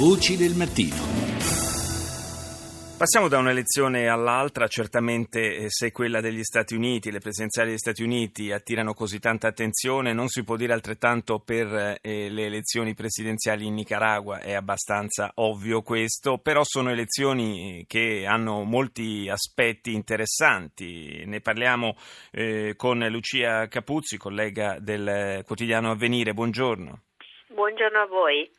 Voci del mattino. Passiamo da un'elezione all'altra, certamente eh, se quella degli Stati Uniti, le presidenziali degli Stati Uniti attirano così tanta attenzione, non si può dire altrettanto per eh, le elezioni presidenziali in Nicaragua, è abbastanza ovvio questo, però sono elezioni che hanno molti aspetti interessanti. Ne parliamo eh, con Lucia Capuzzi, collega del quotidiano Avvenire. Buongiorno. Buongiorno a voi.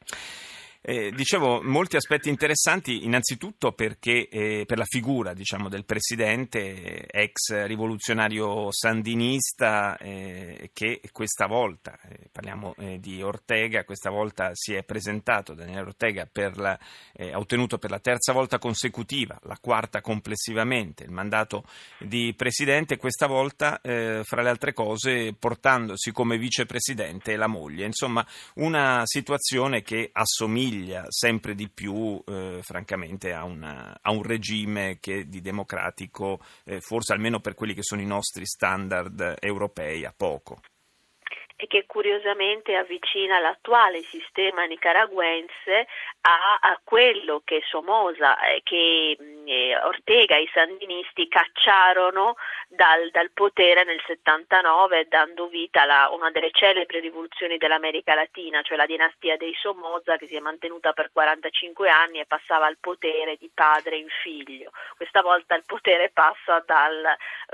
Eh, dicevo, molti aspetti interessanti, innanzitutto perché eh, per la figura diciamo, del presidente ex rivoluzionario sandinista eh, che questa volta, eh, parliamo eh, di Ortega, questa volta si è presentato, Daniele Ortega eh, ha ottenuto per la terza volta consecutiva, la quarta complessivamente, il mandato di presidente, questa volta fra le altre cose portandosi come vicepresidente la moglie. Insomma, una situazione che assomiglia assomiglia sempre di più, eh, francamente, a, una, a, un regime che di democratico, eh, forse almeno per quelli che sono i nostri standard europei, ha poco e che curiosamente avvicina l'attuale sistema nicaraguense a, a quello che Somoza, eh, che eh, Ortega e i sandinisti cacciarono dal, dal, potere nel 79 dando vita a una delle celebri rivoluzioni dell'America Latina, cioè la dinastia dei Somoza che si è mantenuta per 45 anni e passava al potere di padre in figlio. Questa volta il potere passa dal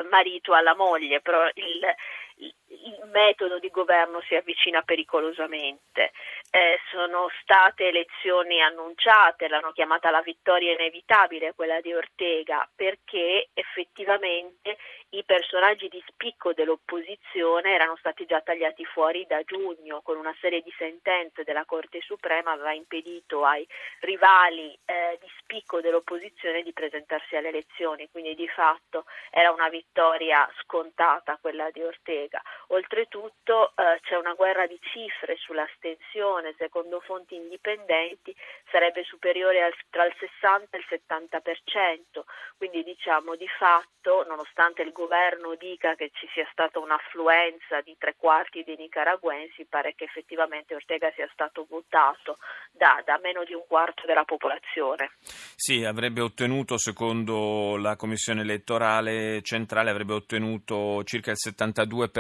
marito alla moglie, però il, il metodo di governo si avvicina pericolosamente. Eh, sono state elezioni annunciate, l'hanno chiamata la vittoria inevitabile, quella di Ortega, perché effettivamente i personaggi di spicco dell'opposizione erano stati già tagliati fuori da giugno con una serie di sentenze della Corte Suprema aveva impedito ai rivali eh, di spicco dell'opposizione di presentarsi alle elezioni, quindi di fatto era una vittoria scontata quella di Ortega. Oltretutto eh, c'è una guerra di cifre sull'astensione, secondo fonti indipendenti sarebbe superiore al, tra il 60 e il 70%, quindi diciamo di fatto nonostante il governo dica che ci sia stata un'affluenza di tre quarti dei nicaraguensi, pare che effettivamente Ortega sia stato votato da, da meno di un quarto della popolazione. Sì, avrebbe ottenuto, secondo la Commissione elettorale centrale, avrebbe ottenuto circa il 72%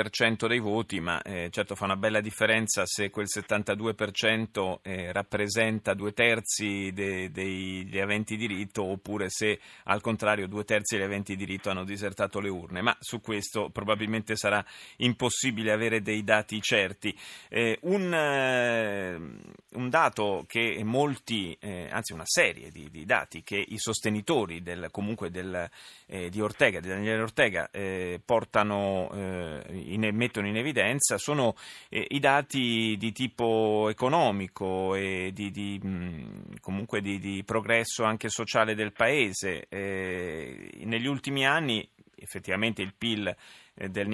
dei voti, ma eh, certo fa una bella differenza se quel 72% eh, rappresenta due terzi de, degli aventi diritto oppure se al contrario due terzi degli aventi diritto hanno disertato le urne ma su questo probabilmente sarà impossibile avere dei dati certi. Eh, un, eh, un, dato che molti, eh, anzi una serie di, di, dati che i sostenitori del, comunque del, eh, di Ortega, di Daniele Ortega, portano, in, mettono in evidenza sono i dati di tipo economico e di, di mh, comunque di, di, progresso anche sociale del paese. negli ultimi anni effettivamente il PIL eh, del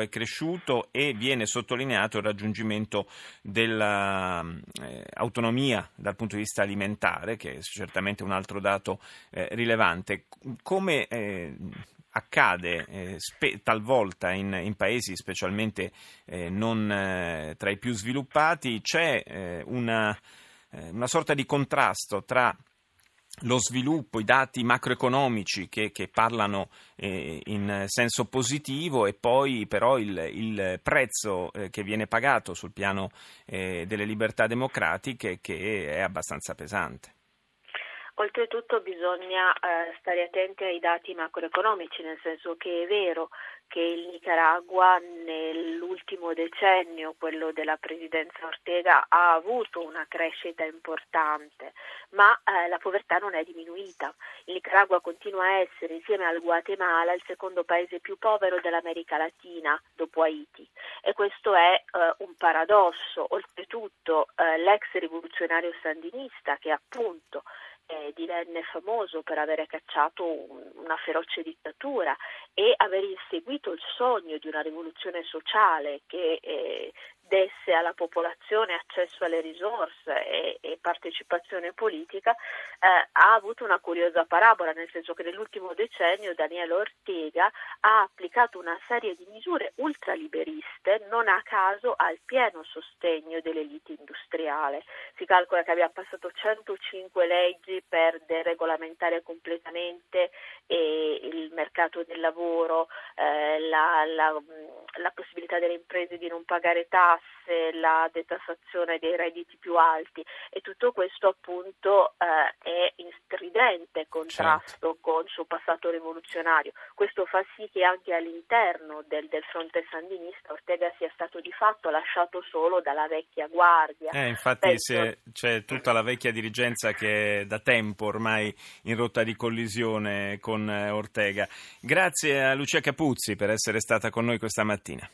è cresciuto e viene sottolineato il raggiungimento dell'autonomia eh, dal punto di vista alimentare, che è certamente un altro dato eh, rilevante. Come eh, accade eh, spe- talvolta in, in, paesi specialmente eh, non eh, tra i più sviluppati, c'è eh, una, una, sorta di contrasto tra lo sviluppo, i dati macroeconomici che, che parlano eh, in senso positivo e poi però il, il prezzo eh, che viene pagato sul piano eh, delle libertà democratiche che è abbastanza pesante. Oltretutto bisogna eh, stare attenti ai dati macroeconomici, nel senso che è vero che il Nicaragua nell'ultimo decennio, quello della presidenza Ortega, ha avuto una crescita importante, ma eh, la povertà non è diminuita. Il Nicaragua continua a essere, insieme al Guatemala, il secondo paese più povero dell'America Latina dopo Haiti. E questo è eh, un paradosso. Oltretutto eh, l'ex rivoluzionario sandinista, che appunto eh, divenne famoso per avere cacciato un, una feroce dittatura e aver inseguito il sogno di una rivoluzione sociale che eh, desse alla popolazione accesso alle risorse e, e partecipazione politica, eh, ha avuto una curiosa parabola, nel senso che nell'ultimo decennio Daniele Ortega ha applicato una serie di misure ultraliberiste, non a caso al pieno sostegno dell'elite industriale. Si calcola che abbia passato 105 leggi per deregolamentare completamente eh, il mercato del lavoro, eh, la, la, la possibilità delle imprese di non pagare tasse, la detassazione dei redditi più alti e tutto questo appunto eh, è in stridente contrasto certo. con il suo passato rivoluzionario. Questo fa sì che anche all'interno del, del fronte sandinista Ortega sia stato di fatto lasciato solo dalla vecchia guardia. Eh, infatti Penso... c'è tutta la vecchia dirigenza che è da tempo ormai in rotta di collisione con eh, Ortega. Grazie a Lucia Capuzzi per essere stata con noi questa mattina.